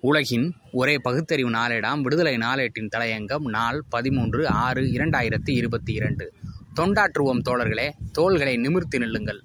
உலகின் ஒரே பகுத்தறிவு நாளேடாம். விடுதலை நாளேட்டின் தலையங்கம் நாள் பதிமூன்று ஆறு இரண்டாயிரத்தி இருபத்தி இரண்டு. தொண்டாற்றுவோம் தோழர்களே தோள்களை நிமிர்த்தி நில்லுங்கள்.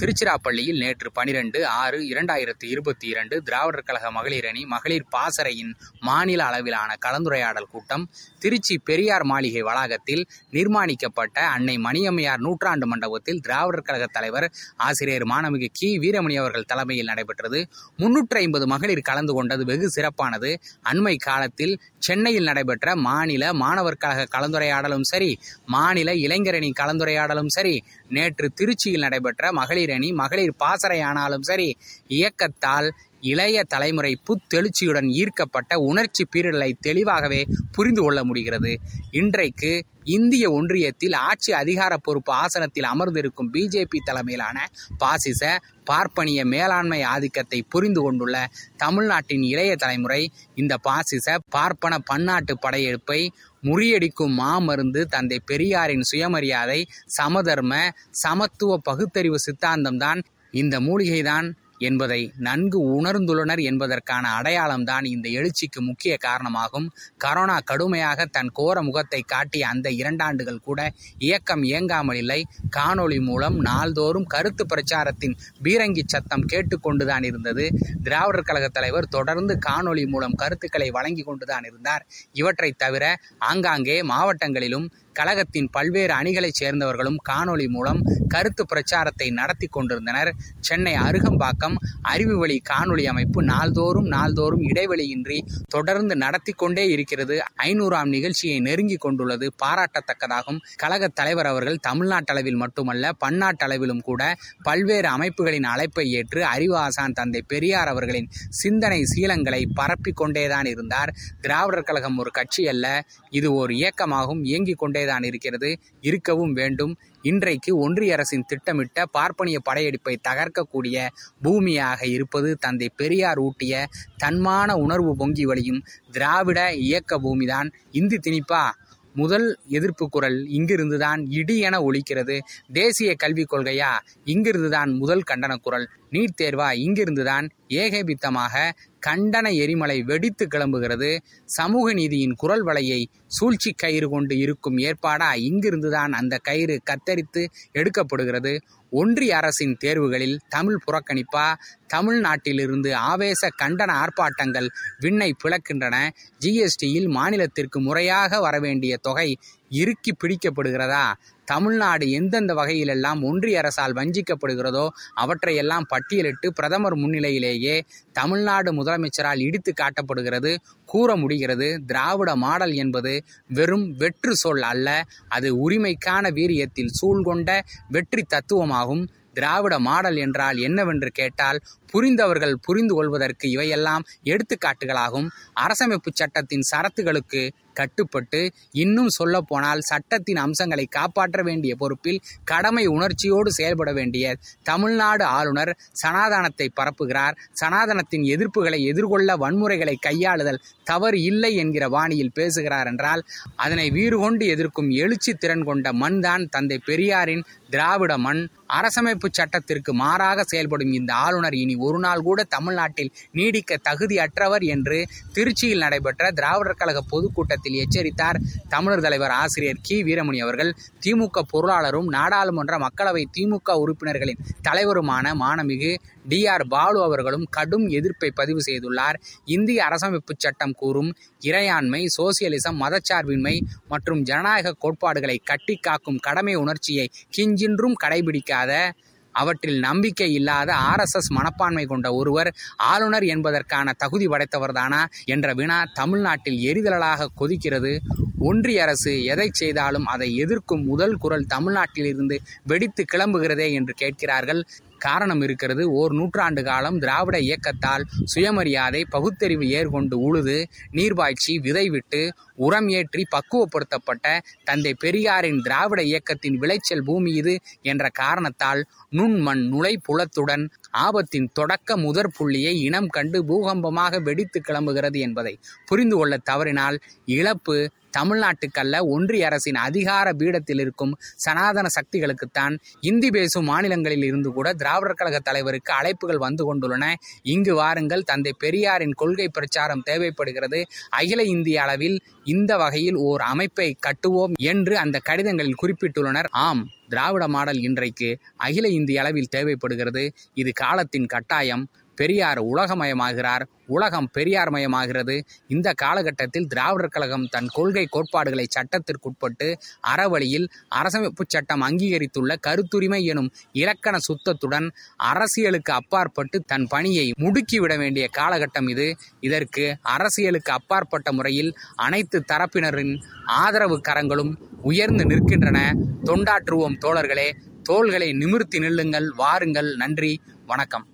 திருச்சிராப்பள்ளியில் நேற்று பனிரெண்டு ஆறு இரண்டாயிரத்தி இருபத்தி இரண்டு திராவிடர் கழக மகளிர் அணி மகளிர் பாசறையின் மாநில அளவிலான கலந்துரையாடல் கூட்டம் திருச்சி பெரியார் மாளிகை வளாகத்தில் நிர்மாணிக்கப்பட்ட அன்னை மணியம்மையார் நூற்றாண்டு மண்டபத்தில் திராவிடர் கழக தலைவர் ஆசிரியர் மாணவிகு கி. வீரமணி அவர்கள் தலைமையில் நடைபெற்றது. முன்னூற்றி ஐம்பது மகளிர் கலந்து கொண்டது வெகு சிறப்பானது. அண்மை காலத்தில் சென்னையில் நடைபெற்ற மாநில மாணவர் கழக கலந்துரையாடலும் சரி மாநில இளைஞரணி கலந்துரையாடலும் சரி நேற்று திருச்சியில் நடைபெற்ற மகளிர் அணி மகளிர் பாசறை ஆனாலும் சரி இயக்கத்தால் இளைய தலைமுறை புத்தெழுச்சியுடன் ஈர்க்கப்பட்ட உணர்ச்சி பீரலை தெளிவாகவே புரிந்து கொள்ள முடிகிறது. இன்றைக்கு இந்திய ஒன்றியத்தில் ஆட்சி அதிகார பொறுப்பு ஆசனத்தில் அமர்ந்திருக்கும் பிஜேபி தலைமையிலான பாசிச பார்ப்பனிய மேலாண்மை ஆதிக்கத்தை புரிந்து கொண்டுள்ள தமிழ்நாட்டின் இளைய தலைமுறை இந்த பாசிச பார்ப்பன பன்னாட்டு படையெடுப்பை முறியடிக்கும் மாமருந்து தந்தை பெரியாரின் சுயமரியாதை சமதர்ம சமத்துவ பகுத்தறிவு சித்தாந்தம்தான் இந்த மூலிகைதான். என்பதை நன்கு உணர்ந்துள்ளனர் என்பதற்கான அடையாளம்தான் இந்த எழுச்சிக்கு முக்கிய காரணமாகும். கரோனா கடுமையாக தன் கோர முகத்தை காட்டிய அந்த இரண்டாண்டுகள் கூட இயக்கம் இயங்காமல் இல்லை. காணொளி மூலம் நாள்தோறும் கருத்து பிரச்சாரத்தின் பீரங்கி சத்தம் கேட்டுக்கொண்டுதான் இருந்தது. திராவிடர் கழக தலைவர் தொடர்ந்து காணொளி மூலம் கருத்துக்களை வழங்கி கொண்டுதான் இருந்தார். இவற்றை தவிர ஆங்காங்கே மாவட்டங்களிலும் கழகத்தின் பல்வேறு அணிகளைச் சேர்ந்தவர்களும் காணொளி மூலம் கருத்து பிரச்சாரத்தை நடத்தி கொண்டிருந்தனர். சென்னை அருகம்பாக்கம் அறிவுவழி காணொளி அமைப்பு நாள்தோறும் நாள்தோறும் இடைவெளியின்றி தொடர்ந்து நடத்தி கொண்டே இருக்கிறது. ஐநூறாம் நிகழ்ச்சியை நெருங்கி கொண்டுள்ளது. பாராட்டத்தக்கதாகும். கழக தலைவர் அவர்கள் தமிழ்நாட்டளவில் மட்டுமல்ல பன்னாட்டளவிலும் கூட பல்வேறு அமைப்புகளின் அழைப்பை ஏற்று அறிவு ஆசான் தந்தை பெரியார் அவர்களின் சிந்தனை சீலங்களை பரப்பிக் கொண்டேதான் இருந்தார். திராவிடர் கழகம் ஒரு கட்சி அல்ல இது ஒரு இயக்கமாகும் இயங்கிக் கொண்டே தான் இருக்கிறது இருக்கவும் வேண்டும். இன்றைக்கு ஒன்றிய அரசின் திட்டமிட்ட பார்ப்பனிய படையெடுப்பை தகர்க்கக்கூடிய பூமியாக இருப்பது தந்தை பெரியார் ஊட்டிய தன்மான உணர்வு பொங்கி வழியும் திராவிட இயக்க பூமிதான். இந்தி திணிப்பா? முதல் எதிர்ப்பு குரல் இங்கிருந்துதான் இடி என ஒழிக்கிறது தேசிய கல்விக் கொள்கையா? இங்கிருந்துதான் முதல் கண்டன குரல். நீட் தேர்வா இங்கிருந்துதான் ஏகபித்தமாக கண்டன எரிமலை வெடித்து கிளம்புகிறது. சமூக நீதியின் குரல் வலையை சூழ்ச்சி கயிறு கொண்டு இருக்கும் ஏற்பாடா இங்கிருந்துதான் அந்த கயிறு கத்தரித்து எடுக்கப்படுகிறது. ஒன்றிய அரசின் தேர்வுகளில் தமிழ் புறக்கணிப்பா? தமிழ்நாட்டிலிருந்து ஆவேச கண்டன ஆர்ப்பாட்டங்கள் விண்ணை பிளக்கின்றன. ஜிஎஸ்டியில் மாநிலத்திற்கு முறையாக வரவேண்டிய தொகை இறுக்கி பிடிக்கப்படுகிறதா? தமிழ்நாடு எந்தெந்த வகையிலெல்லாம் ஒன்றிய அரசால் வஞ்சிக்கப்படுகிறதோ அவற்றையெல்லாம் பட்டியலிட்டு பிரதமர் முன்னிலையிலேயே தமிழ்நாடு முதலமைச்சரால் இடித்து காட்டப்படுகிறது கூற முடிகிறது. திராவிட மாடல் என்பது வெறும் வெற்று சொல் அல்ல அது உரிமைக்கான வீரியத்தில் சூழ்கொண்ட வெற்றி தத்துவமாகும். திராவிட மாடல் என்றால் என்னவென்று கேட்டால் புரிந்தவர்கள் புரிந்து கொள்வதற்கு இவையெல்லாம் எடுத்துக்காட்டுகளாகும். அரசமைப்பு சட்டத்தின் சரத்துகளுக்கு கட்டுப்பட்டு இன்னும் சொல்ல போனால் சட்டத்தின் அம்சங்களை காப்பாற்ற வேண்டிய பொறுப்பில் கடமை உணர்ச்சியோடு செயல்பட வேண்டிய தமிழ்நாடு ஆளுநர் சனாதனத்தை பரப்புகிறார். சனாதனத்தின் எதிர்ப்புகளை எதிர்கொள்ள வன்முறைகளை கையாளுதல் தவறு இல்லை என்கிற வாணியில் பேசுகிறார் என்றால் அதனை வீறு கொண்டு எதிர்க்கும் எழுச்சி திறன் கொண்ட மண் தான் தந்தை பெரியாரின் திராவிட மண். அரசமைப்பு சட்டத்திற்கு மாறாக செயல்படும் இந்த ஆளுநர் இனி ஒரு நாள் கூட தமிழ்நாட்டில் நீடிக்க தகுதியற்றவர் என்று திருச்சியில் நடைபெற்ற திராவிடர் கழக பொதுக்கூட்டத்தில் எச்சரித்தார். தமிழர் தலைவர் ஆசிரியர் கி. வீரமணி அவர்கள் திமுக பொருளாளரும் நாடாளுமன்ற மக்களவை திமுக உறுப்பினர்களின் தலைவருமான மாணமிகு டி. ஆர். பாலு அவர்களும் கடும் எதிர்ப்பை பதிவு செய்துள்ளார். இந்திய அரசமைப்பு சட்டம் கூறும் இறையாண்மை சோசியலிசம் மதச்சார்பின்மை மற்றும் ஜனநாயக கோட்பாடுகளை கட்டி காக்கும் கடமை உணர்ச்சியை கிஞ்சின்றும் கடைபிடிக்காத அவற்றில் நம்பிக்கை இல்லாத ஆர்எஸ்எஸ் மனப்பான்மை கொண்ட ஒருவர் ஆளுநர் என்பதற்கான தகுதி படைத்தவர்தானா என்ற வினா தமிழ்நாட்டில் எரிதலாக கொதிக்கிறது. ஒன்றிய அரசு எதை செய்தாலும் அதை எதிர்க்கும் முதல் குரல் தமிழ்நாட்டிலிருந்து வெடித்து கிளம்புகிறதே என்று கேட்கிறார்கள் காரணம் இருக்கிறது. ஓர் நூற்றாண்டு காலம் திராவிட இயக்கத்தால் சுயமரியாதை பகுத்தறிவு ஏர்கொண்டு உழுது நீர்பாய்ச்சி விதைவிட்டு உரம் ஏற்றி பக்குவப்படுத்தப்பட்ட தந்தை பெரியாரின் திராவிட இயக்கத்தின் விளைச்சல் பூமி இது என்ற காரணத்தால் நுண்மண் நுழை புலத்துடன் ஆபத்தின் தொடக்க முதற் புள்ளியை இனம் கண்டு பூகம்பமாக வெடித்து கிளம்புகிறது என்பதை புரிந்து கொள்ள தவறினால் இழப்பு தமிழ்நாட்டுக்கல்ல ஒன்றிய அரசின் அதிகார பீடத்தில் இருக்கும் சனாதன சக்திகளுக்குத்தான் இந்தி பேசும் மாநிலங்களில் இருந்து கூட திராவிடர் கழக தலைவருக்கு அழைப்புகள் வந்து கொண்டுள்ளன. இங்கு வாருங்கள் தந்தை பெரியாரின் கொள்கை பிரச்சாரம் தேவைப்படுகிறது. அகில இந்திய அளவில் இந்த வகையில் ஓர் அமைப்பை கட்டுவோம் என்று அந்த கடிதங்களில் குறிப்பிட்டுள்ளனர். ஆம் திராவிட மாடல் இன்றைக்கு அகில இந்திய அளவில் தேவைப்படுகிறது. இது காலத்தின் கட்டாயம். பெரியார் உலகமயமாகிறார். உலகம் பெரியார் மயமாகிறது இந்த காலகட்டத்தில் திராவிடர் கழகம் தன் கொள்கை கோட்பாடுகளை சட்டத்திற்குட்பட்டு அறவழியில் அரசமைப்பு சட்டம் அங்கீகரித்துள்ள கருத்துரிமை எனும் இலக்கண சுத்தத்துடன் அரசியலுக்கு அப்பாற்பட்டு தன் பணியை முடுக்கிவிட வேண்டிய காலகட்டம் இது. இதற்கு அரசியலுக்கு அப்பாற்பட்ட முறையில் அனைத்து தரப்பினரின் ஆதரவு கரங்களும் உயர்ந்து நிற்கின்றன. தொண்டாற்றுவோம் தோழர்களே. தோள்களை நிமிர்த்தி நில்லுங்கள் வாருங்கள். நன்றி. வணக்கம்.